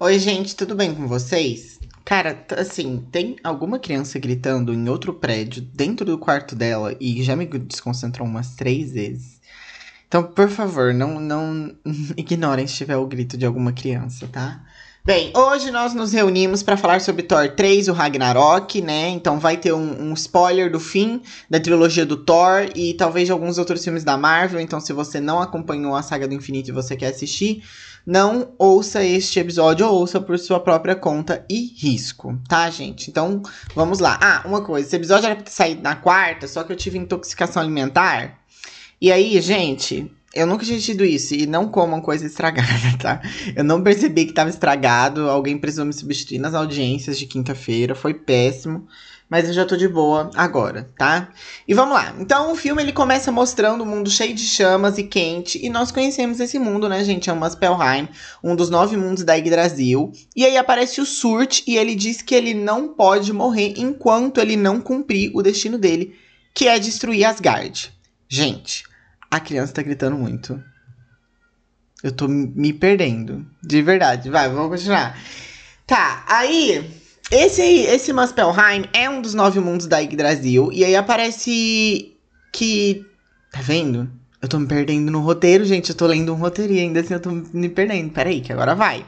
Oi, gente, tudo bem com vocês? Cara, assim, tem alguma criança gritando em outro prédio, dentro do quarto dela, e já me desconcentrou umas três vezes. Então, por favor, não, não ignorem se tiver o grito de alguma criança, tá? Bem, hoje nós nos reunimos para falar sobre Thor 3, o Ragnarok, né? Então vai ter um, um spoiler do fim da trilogia do Thor e talvez de alguns outros filmes da Marvel. Então, se você não acompanhou a saga do infinito e você quer assistir, não ouça este episódio ou ouça por sua própria conta e risco, tá, gente? Então, vamos lá. Ah, uma coisa, esse episódio era pra saído na quarta, só que eu tive intoxicação alimentar. E aí, gente, eu nunca tinha tido isso. E não comam coisa estragada, tá? Eu não percebi que tava estragado. Alguém precisou me substituir nas audiências de quinta-feira. Foi péssimo. Mas eu já tô de boa agora, tá? E vamos lá. Então o filme ele começa mostrando um mundo cheio de chamas e quente. E nós conhecemos esse mundo, né, gente? É o Muspelheim, um dos nove mundos da Yggdrasil. E aí aparece o Surt e ele diz que ele não pode morrer enquanto ele não cumprir o destino dele, que é destruir Asgard. Gente, a criança tá gritando muito. Eu tô me perdendo. De verdade. Vai, vamos continuar. Tá, aí. Esse, esse Muspelheim é um dos nove mundos da Yggdrasil. E aí aparece que. Tá vendo? Eu tô me perdendo no roteiro, gente. Eu tô lendo um roteiro e ainda assim eu tô me perdendo. Peraí, que agora vai.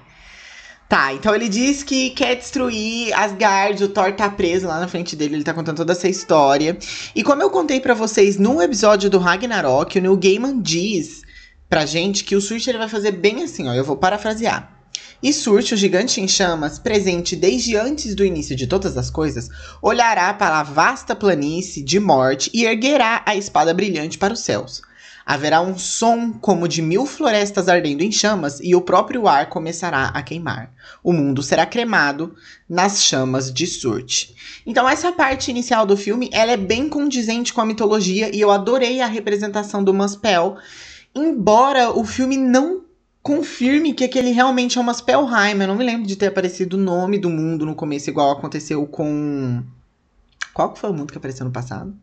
Tá, então ele diz que quer destruir Asgard, o Thor tá preso lá na frente dele, ele tá contando toda essa história. E como eu contei pra vocês no episódio do Ragnarok, o Neil Gaiman diz pra gente que o ele vai fazer bem assim, ó, eu vou parafrasear. E Surge, o gigante em chamas, presente desde antes do início de todas as coisas, olhará para a vasta planície de morte e erguerá a espada brilhante para os céus. Haverá um som como de mil florestas ardendo em chamas e o próprio ar começará a queimar. O mundo será cremado nas chamas de Surte. Então essa parte inicial do filme, ela é bem condizente com a mitologia e eu adorei a representação do Muspel, embora o filme não confirme que aquele realmente é o Muspelheim. Eu não me lembro de ter aparecido o nome do mundo no começo, igual aconteceu com... Qual que foi o mundo que apareceu no passado?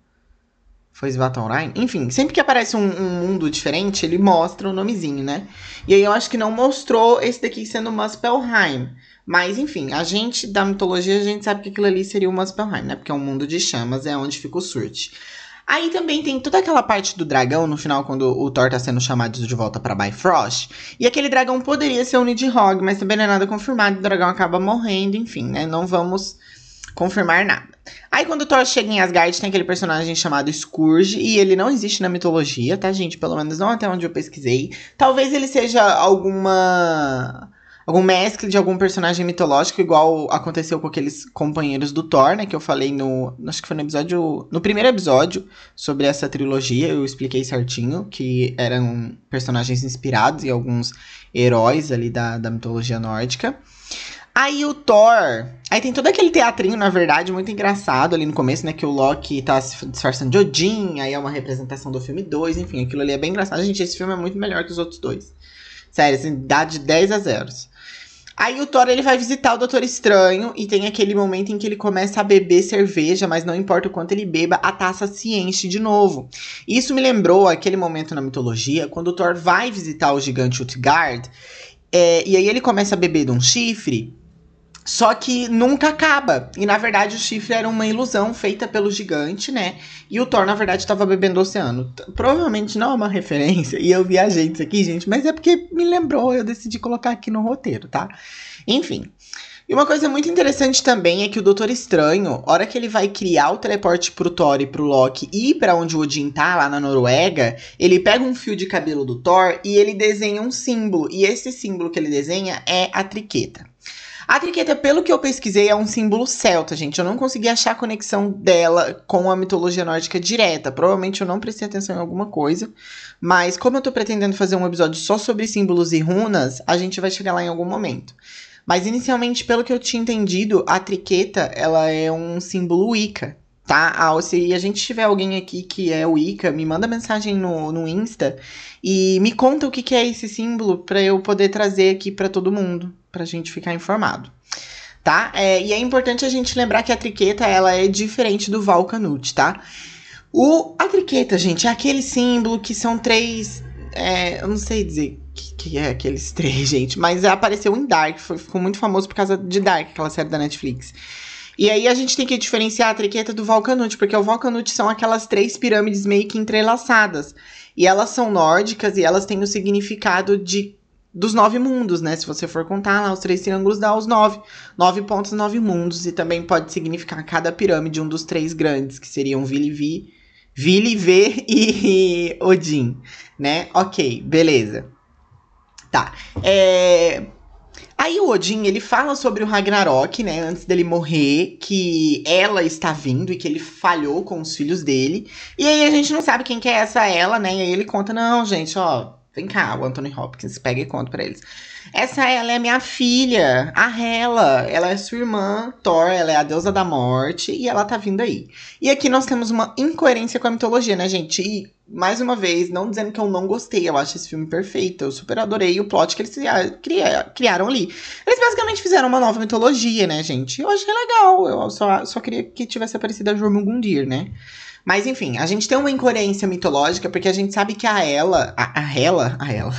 Foi Svartalfheim? Enfim, sempre que aparece um, um, mundo diferente, ele mostra o um nomezinho, né? E aí eu acho que não mostrou esse daqui sendo Muspelheim. Mas, enfim, a gente da mitologia, a gente sabe que aquilo ali seria o Muspelheim, né? Porque é um mundo de chamas, é onde fica o Surt. Aí também tem toda aquela parte do dragão no final, quando o Thor tá sendo chamado de volta pra Bifrost. E aquele dragão poderia ser o Nidhogg, mas também não é nada confirmado. O dragão acaba morrendo, enfim, né? Não vamos confirmar nada. Aí quando Thor chega em Asgard, tem aquele personagem chamado Scourge, e ele não existe na mitologia, tá, gente? Pelo menos não até onde eu pesquisei. Talvez ele seja alguma. algum mescle de algum personagem mitológico, igual aconteceu com aqueles companheiros do Thor, né? Que eu falei no. Acho que foi no episódio. No primeiro episódio sobre essa trilogia, eu expliquei certinho que eram personagens inspirados em alguns heróis ali da, da mitologia nórdica. Aí o Thor. Aí tem todo aquele teatrinho, na verdade, muito engraçado ali no começo, né? Que o Loki tá se disfarçando de Odin, aí é uma representação do filme 2, enfim, aquilo ali é bem engraçado. Gente, esse filme é muito melhor que os outros dois. Sério, assim, dá de 10 a 0. Aí o Thor ele vai visitar o Doutor Estranho e tem aquele momento em que ele começa a beber cerveja, mas não importa o quanto ele beba, a taça se enche de novo. Isso me lembrou aquele momento na mitologia quando o Thor vai visitar o gigante Utgard. É, e aí ele começa a beber de um chifre só que nunca acaba. E na verdade o chifre era uma ilusão feita pelo gigante, né? E o Thor, na verdade, estava bebendo oceano. Provavelmente não é uma referência. E eu viajei isso aqui, gente, mas é porque me lembrou, eu decidi colocar aqui no roteiro, tá? Enfim. E uma coisa muito interessante também é que o Doutor Estranho, hora que ele vai criar o teleporte pro Thor e pro Loki e para onde o Odin tá, lá na Noruega, ele pega um fio de cabelo do Thor e ele desenha um símbolo. E esse símbolo que ele desenha é a triqueta. A triqueta, pelo que eu pesquisei, é um símbolo celta, gente. Eu não consegui achar a conexão dela com a mitologia nórdica direta. Provavelmente eu não prestei atenção em alguma coisa. Mas como eu tô pretendendo fazer um episódio só sobre símbolos e runas, a gente vai chegar lá em algum momento. Mas inicialmente, pelo que eu tinha entendido, a triqueta, ela é um símbolo Wicca, tá? Ah, se a gente tiver alguém aqui que é Wicca, me manda mensagem no, no Insta e me conta o que, que é esse símbolo para eu poder trazer aqui para todo mundo pra gente ficar informado. Tá? É, e é importante a gente lembrar que a triqueta ela é diferente do Valkanut, tá? O, a triqueta, gente, é aquele símbolo que são três. É, eu não sei dizer que, que é aqueles três, gente. Mas apareceu em Dark, foi, ficou muito famoso por causa de Dark, aquela série da Netflix. E aí a gente tem que diferenciar a triqueta do Valkanut, porque o Valkanut são aquelas três pirâmides meio que entrelaçadas. E elas são nórdicas e elas têm o significado de dos nove mundos, né? Se você for contar lá, os três triângulos dá os nove. Nove pontos, nove mundos. E também pode significar cada pirâmide, um dos três grandes, que seriam Vili, V e Odin, né? Ok, beleza. Tá. É... Aí o Odin, ele fala sobre o Ragnarok, né, antes dele morrer, que ela está vindo e que ele falhou com os filhos dele. E aí a gente não sabe quem que é essa ela, né? E aí ele conta, não, gente, ó, vem cá, o Anthony Hopkins pega e conta para eles. Essa ela é minha filha, a Hela. Ela é sua irmã, Thor, ela é a deusa da morte e ela tá vindo aí. E aqui nós temos uma incoerência com a mitologia, né, gente? E, mais uma vez, não dizendo que eu não gostei, eu acho esse filme perfeito. Eu super adorei o plot que eles criaram ali. Eles basicamente fizeram uma nova mitologia, né, gente? Eu achei legal. Eu só, só queria que tivesse aparecido a Jormungundir, né? Mas enfim, a gente tem uma incoerência mitológica porque a gente sabe que a ela, a, a Hela, a ela,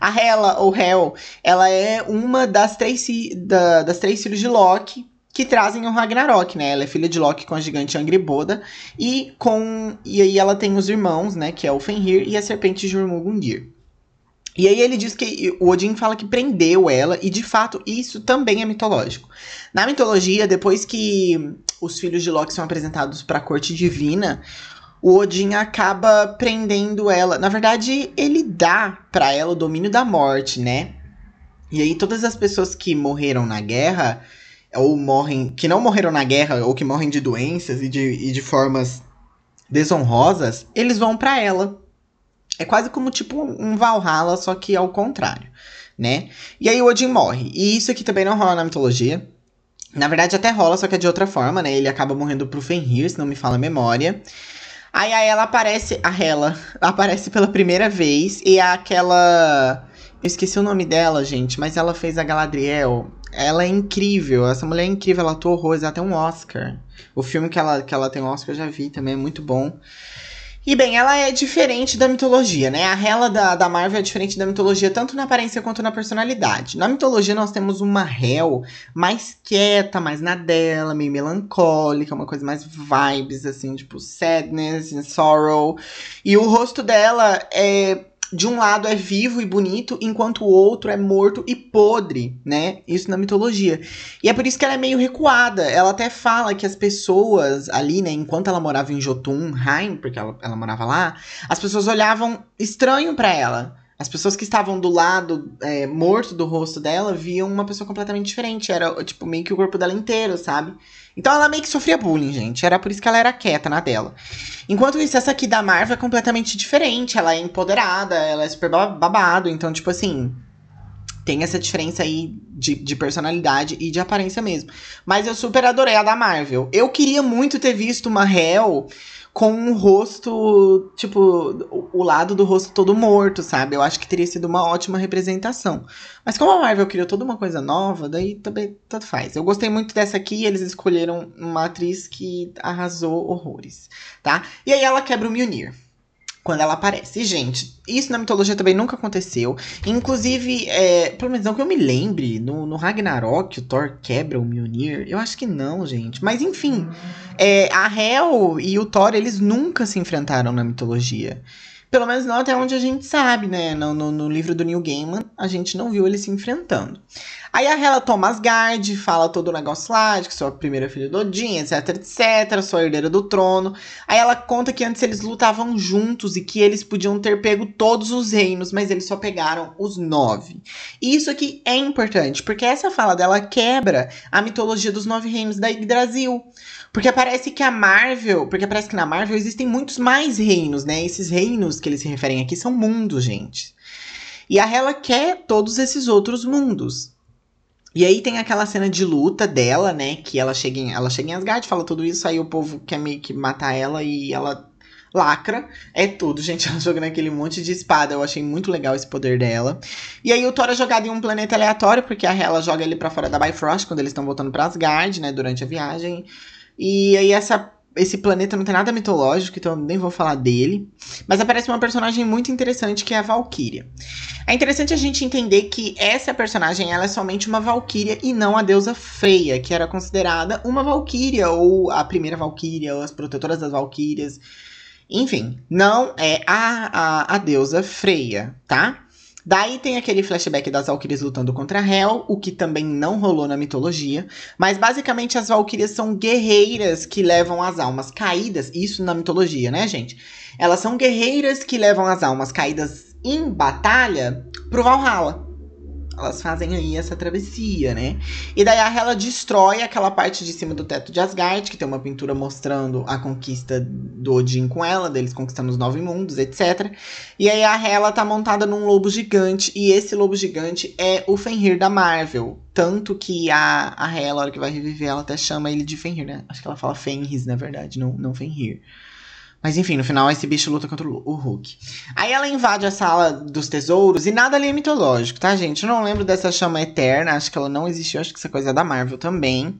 a Hela, ou Hel, ela é uma das três, da, das três filhos de Loki que trazem o Ragnarok, né? Ela é filha de Loki com a gigante Angrboda e com e aí ela tem os irmãos, né, que é o Fenrir e a serpente Jormungandr. E aí ele diz que o Odin fala que prendeu ela e de fato isso também é mitológico. Na mitologia, depois que os filhos de Loki são apresentados para a corte divina, o Odin acaba prendendo ela. Na verdade, ele dá para ela o domínio da morte, né? E aí todas as pessoas que morreram na guerra ou morrem, que não morreram na guerra ou que morrem de doenças e de, e de formas desonrosas, eles vão para ela. É quase como tipo um Valhalla, só que ao contrário, né? E aí o Odin morre. E isso aqui também não rola na mitologia. Na verdade até rola, só que é de outra forma, né? Ele acaba morrendo pro Fenrir, se não me fala a memória. Aí, aí ela aparece, a Hela, aparece pela primeira vez e é aquela. Eu esqueci o nome dela, gente, mas ela fez a Galadriel. Ela é incrível, essa mulher é incrível, ela atua horrores, ela tem um Oscar. O filme que ela, que ela tem um Oscar eu já vi também, é muito bom. E bem, ela é diferente da mitologia, né? A Hela da, da Marvel é diferente da mitologia, tanto na aparência quanto na personalidade. Na mitologia, nós temos uma Hel mais quieta, mais na dela, meio melancólica, uma coisa mais vibes, assim, tipo sadness and sorrow. E o rosto dela é de um lado é vivo e bonito, enquanto o outro é morto e podre, né? Isso na mitologia. E é por isso que ela é meio recuada. Ela até fala que as pessoas ali, né, enquanto ela morava em Jotunheim, porque ela, ela morava lá, as pessoas olhavam estranho para ela. As pessoas que estavam do lado é, morto do rosto dela viam uma pessoa completamente diferente. Era, tipo, meio que o corpo dela inteiro, sabe? Então ela meio que sofria bullying, gente. Era por isso que ela era quieta na dela. Enquanto isso, essa aqui da Marvel é completamente diferente. Ela é empoderada, ela é super babado. Então, tipo assim. Tem essa diferença aí de, de personalidade e de aparência mesmo. Mas eu super adorei a da Marvel. Eu queria muito ter visto uma Hell com um rosto, tipo, o lado do rosto todo morto, sabe? Eu acho que teria sido uma ótima representação. Mas como a Marvel criou toda uma coisa nova, daí também tanto faz. Eu gostei muito dessa aqui, eles escolheram uma atriz que arrasou horrores, tá? E aí ela quebra o Mjolnir quando ela aparece. E, gente, isso na mitologia também nunca aconteceu. Inclusive, é, pelo menos não que eu me lembre, no, no Ragnarok o Thor quebra o Mjolnir. Eu acho que não, gente. Mas enfim, é, a Hel e o Thor, eles nunca se enfrentaram na mitologia. Pelo menos não até onde a gente sabe, né? No, no, no livro do Neil Gaiman, a gente não viu eles se enfrentando. Aí a Hela toma Asgard, fala todo o negócio lá, de que sou a primeira filha do Odin, etc, etc, sou a herdeira do trono. Aí ela conta que antes eles lutavam juntos e que eles podiam ter pego todos os reinos, mas eles só pegaram os nove. E isso aqui é importante, porque essa fala dela quebra a mitologia dos nove reinos da Yggdrasil. Porque parece que a Marvel, porque parece que na Marvel existem muitos mais reinos, né? Esses reinos que eles se referem aqui são mundos, gente. E a Hela quer todos esses outros mundos. E aí tem aquela cena de luta dela, né? Que ela chega em, ela chega em Asgard, fala tudo isso, aí o povo quer meio que matar ela e ela lacra. É tudo, gente. Ela jogando aquele monte de espada. Eu achei muito legal esse poder dela. E aí o Thor é jogado em um planeta aleatório, porque a Hela joga ele para fora da Bifrost quando eles estão voltando pra Asgard, né? Durante a viagem. E aí essa esse planeta não tem nada mitológico, então nem vou falar dele. Mas aparece uma personagem muito interessante que é a Valkyria. É interessante a gente entender que essa personagem ela é somente uma Valkyria e não a deusa Freya, que era considerada uma Valkyria, ou a primeira Valkyria, ou as protetoras das Valkyrias. Enfim, não é a, a, a deusa Freya, tá? Daí tem aquele flashback das Valkyrias lutando contra Hel, o que também não rolou na mitologia. Mas basicamente as Valkyrias são guerreiras que levam as almas caídas, isso na mitologia, né, gente? Elas são guerreiras que levam as almas caídas em batalha pro Valhalla elas fazem aí essa travessia, né? E daí a Hela destrói aquela parte de cima do teto de Asgard, que tem uma pintura mostrando a conquista do Odin com ela, deles conquistando os nove mundos, etc. E aí a Hela tá montada num lobo gigante, e esse lobo gigante é o Fenrir da Marvel. Tanto que a, a Hela, a hora que vai reviver, ela até chama ele de Fenrir, né? Acho que ela fala Fenris, na verdade, não, não Fenrir. Mas enfim, no final esse bicho luta contra o Hulk. Aí ela invade a sala dos tesouros e nada ali é mitológico, tá, gente? Eu não lembro dessa chama eterna, acho que ela não existiu, acho que essa coisa é da Marvel também.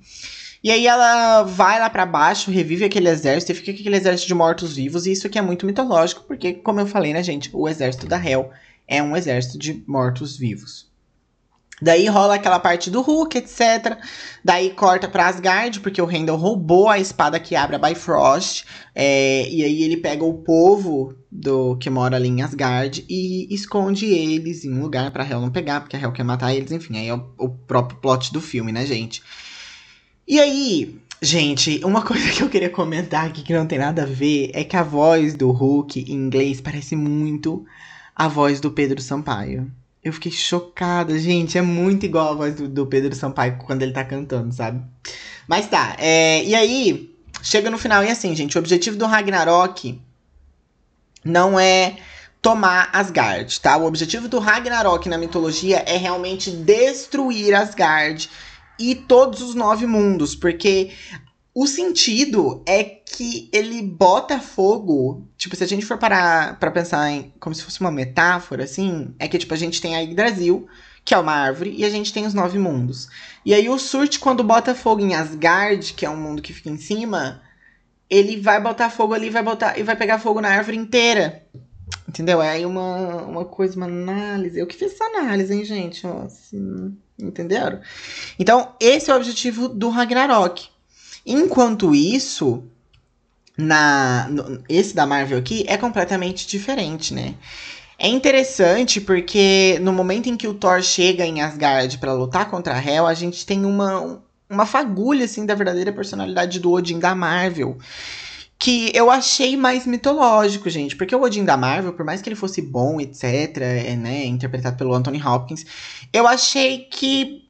E aí ela vai lá para baixo, revive aquele exército e fica aquele exército de mortos-vivos. E isso aqui é muito mitológico, porque, como eu falei, né, gente? O exército da Hel é um exército de mortos-vivos. Daí rola aquela parte do Hulk, etc. Daí corta pra Asgard, porque o Randall roubou a espada que abre a Bifrost. É, e aí ele pega o povo do que mora ali em Asgard e esconde eles em um lugar pra Hel não pegar, porque a Hel quer matar eles. Enfim, aí é o, o próprio plot do filme, né, gente? E aí, gente, uma coisa que eu queria comentar aqui que não tem nada a ver é que a voz do Hulk em inglês parece muito a voz do Pedro Sampaio. Eu fiquei chocada, gente. É muito igual a voz do, do Pedro Sampaio quando ele tá cantando, sabe? Mas tá. É, e aí, chega no final e assim, gente, o objetivo do Ragnarok não é tomar Asgard, tá? O objetivo do Ragnarok na mitologia é realmente destruir Asgard e todos os nove mundos, porque o sentido é que ele bota fogo. Tipo, se a gente for parar pra pensar em como se fosse uma metáfora, assim, é que, tipo, a gente tem a Yggdrasil, que é uma árvore, e a gente tem os nove mundos. E aí o Surt, quando bota fogo em Asgard, que é um mundo que fica em cima, ele vai botar fogo ali vai botar e vai pegar fogo na árvore inteira. Entendeu? É aí uma, uma coisa, uma análise. Eu que fiz essa análise, hein, gente? Ó, entenderam? Então, esse é o objetivo do Ragnarok. Enquanto isso, na no, esse da Marvel aqui é completamente diferente, né? É interessante porque no momento em que o Thor chega em Asgard para lutar contra a Hel, a gente tem uma, uma fagulha assim da verdadeira personalidade do Odin da Marvel. Que eu achei mais mitológico, gente. Porque o Odin da Marvel, por mais que ele fosse bom, etc., é, né, interpretado pelo Anthony Hopkins, eu achei que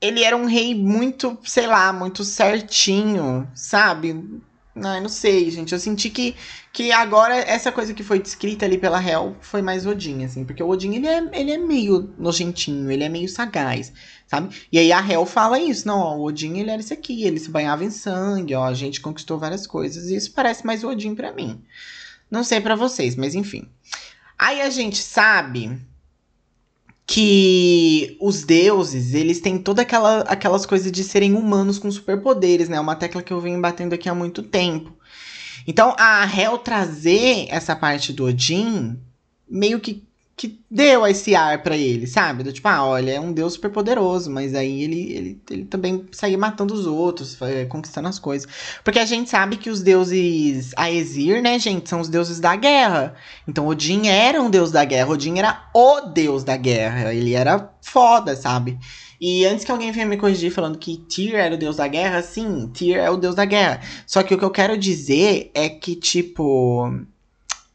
ele era um rei muito, sei lá, muito certinho, sabe? Não, não sei, gente. Eu senti que, que agora essa coisa que foi descrita ali pela Hel foi mais Odin, assim. Porque o Odin, ele é, ele é meio nojentinho, ele é meio sagaz, sabe? E aí a Hel fala isso. Não, ó, o Odin, ele era isso aqui. Ele se banhava em sangue, ó. A gente conquistou várias coisas. E isso parece mais Odin para mim. Não sei para vocês, mas enfim. Aí a gente sabe que os deuses, eles têm toda aquela aquelas coisas de serem humanos com superpoderes, né? Uma tecla que eu venho batendo aqui há muito tempo. Então, a Hel trazer essa parte do Odin meio que que deu esse ar para ele, sabe? Do tipo, ah, olha, é um deus super poderoso, mas aí ele, ele, ele também saía matando os outros, conquistando as coisas. Porque a gente sabe que os deuses Aesir, né, gente, são os deuses da guerra. Então Odin era um deus da guerra, Odin era o deus da guerra, ele era foda, sabe? E antes que alguém venha me corrigir falando que Tyr era o deus da guerra, sim, Tyr é o deus da guerra. Só que o que eu quero dizer é que, tipo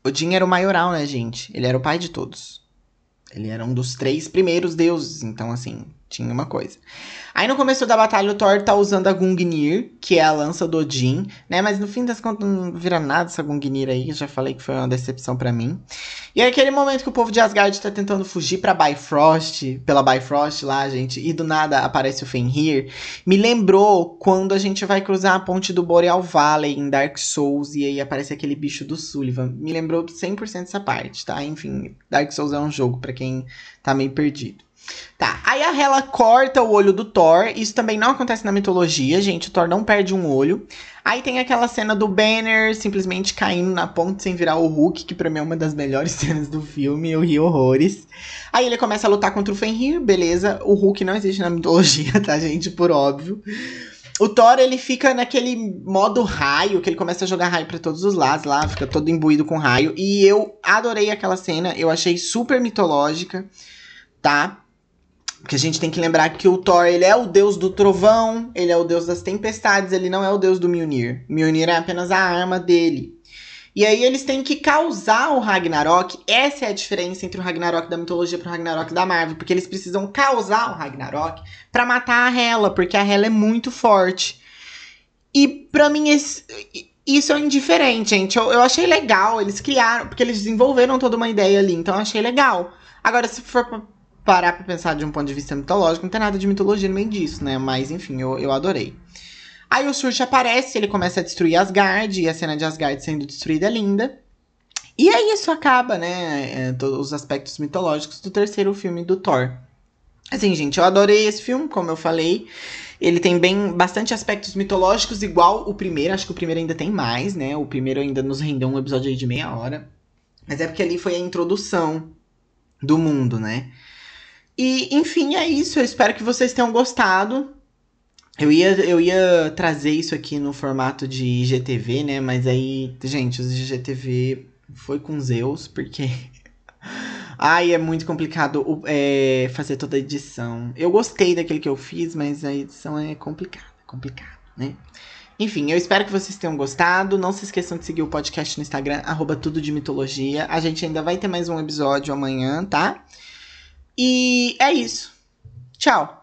Odin era o maioral, né, gente? Ele era o pai de todos. Ele era um dos três primeiros deuses, então, assim, tinha uma coisa. Aí no começo da batalha o Thor tá usando a Gungnir, que é a lança do Odin, né? Mas no fim das contas não vira nada essa Gungnir aí, já falei que foi uma decepção para mim. E é aquele momento que o povo de Asgard tá tentando fugir pra Bifrost, pela Bifrost lá, gente, e do nada aparece o Fenrir, me lembrou quando a gente vai cruzar a ponte do Boreal Valley em Dark Souls e aí aparece aquele bicho do Sullivan. Me lembrou 100% essa parte, tá? Enfim, Dark Souls é um jogo para quem tá meio perdido. Tá, aí a Hela corta o olho do Thor. Isso também não acontece na mitologia, gente. O Thor não perde um olho. Aí tem aquela cena do Banner simplesmente caindo na ponte sem virar o Hulk, que pra mim é uma das melhores cenas do filme. Eu ri horrores. Aí ele começa a lutar contra o Fenrir, beleza. O Hulk não existe na mitologia, tá, gente? Por óbvio. O Thor, ele fica naquele modo raio, que ele começa a jogar raio para todos os lados lá, fica todo imbuído com raio. E eu adorei aquela cena, eu achei super mitológica, tá? Porque a gente tem que lembrar que o Thor, ele é o deus do trovão, ele é o deus das tempestades, ele não é o deus do Mjolnir. Mjolnir é apenas a arma dele. E aí eles têm que causar o Ragnarok. Essa é a diferença entre o Ragnarok da mitologia pro Ragnarok da Marvel, porque eles precisam causar o Ragnarok para matar a Hela, porque a Hela é muito forte. E para mim isso é indiferente, gente. Eu, eu achei legal, eles criaram, porque eles desenvolveram toda uma ideia ali, então eu achei legal. Agora, se for parar pra pensar de um ponto de vista mitológico, não tem nada de mitologia no meio disso, né? Mas enfim, eu, eu adorei. Aí o Surge aparece, ele começa a destruir Asgard, e a cena de Asgard sendo destruída é linda. E aí isso acaba, né? É, todos os aspectos mitológicos do terceiro filme do Thor. Assim, gente, eu adorei esse filme, como eu falei. Ele tem bem bastante aspectos mitológicos, igual o primeiro. Acho que o primeiro ainda tem mais, né? O primeiro ainda nos rendeu um episódio aí de meia hora. Mas é porque ali foi a introdução do mundo, né? E, enfim, é isso. Eu espero que vocês tenham gostado. Eu ia, eu ia trazer isso aqui no formato de IGTV, né? Mas aí, gente, os IGTV foi com Zeus, porque. Ai, é muito complicado é, fazer toda a edição. Eu gostei daquele que eu fiz, mas a edição é complicada, complicado, né? Enfim, eu espero que vocês tenham gostado. Não se esqueçam de seguir o podcast no Instagram, arroba tudo de mitologia. A gente ainda vai ter mais um episódio amanhã, tá? E é isso. Tchau!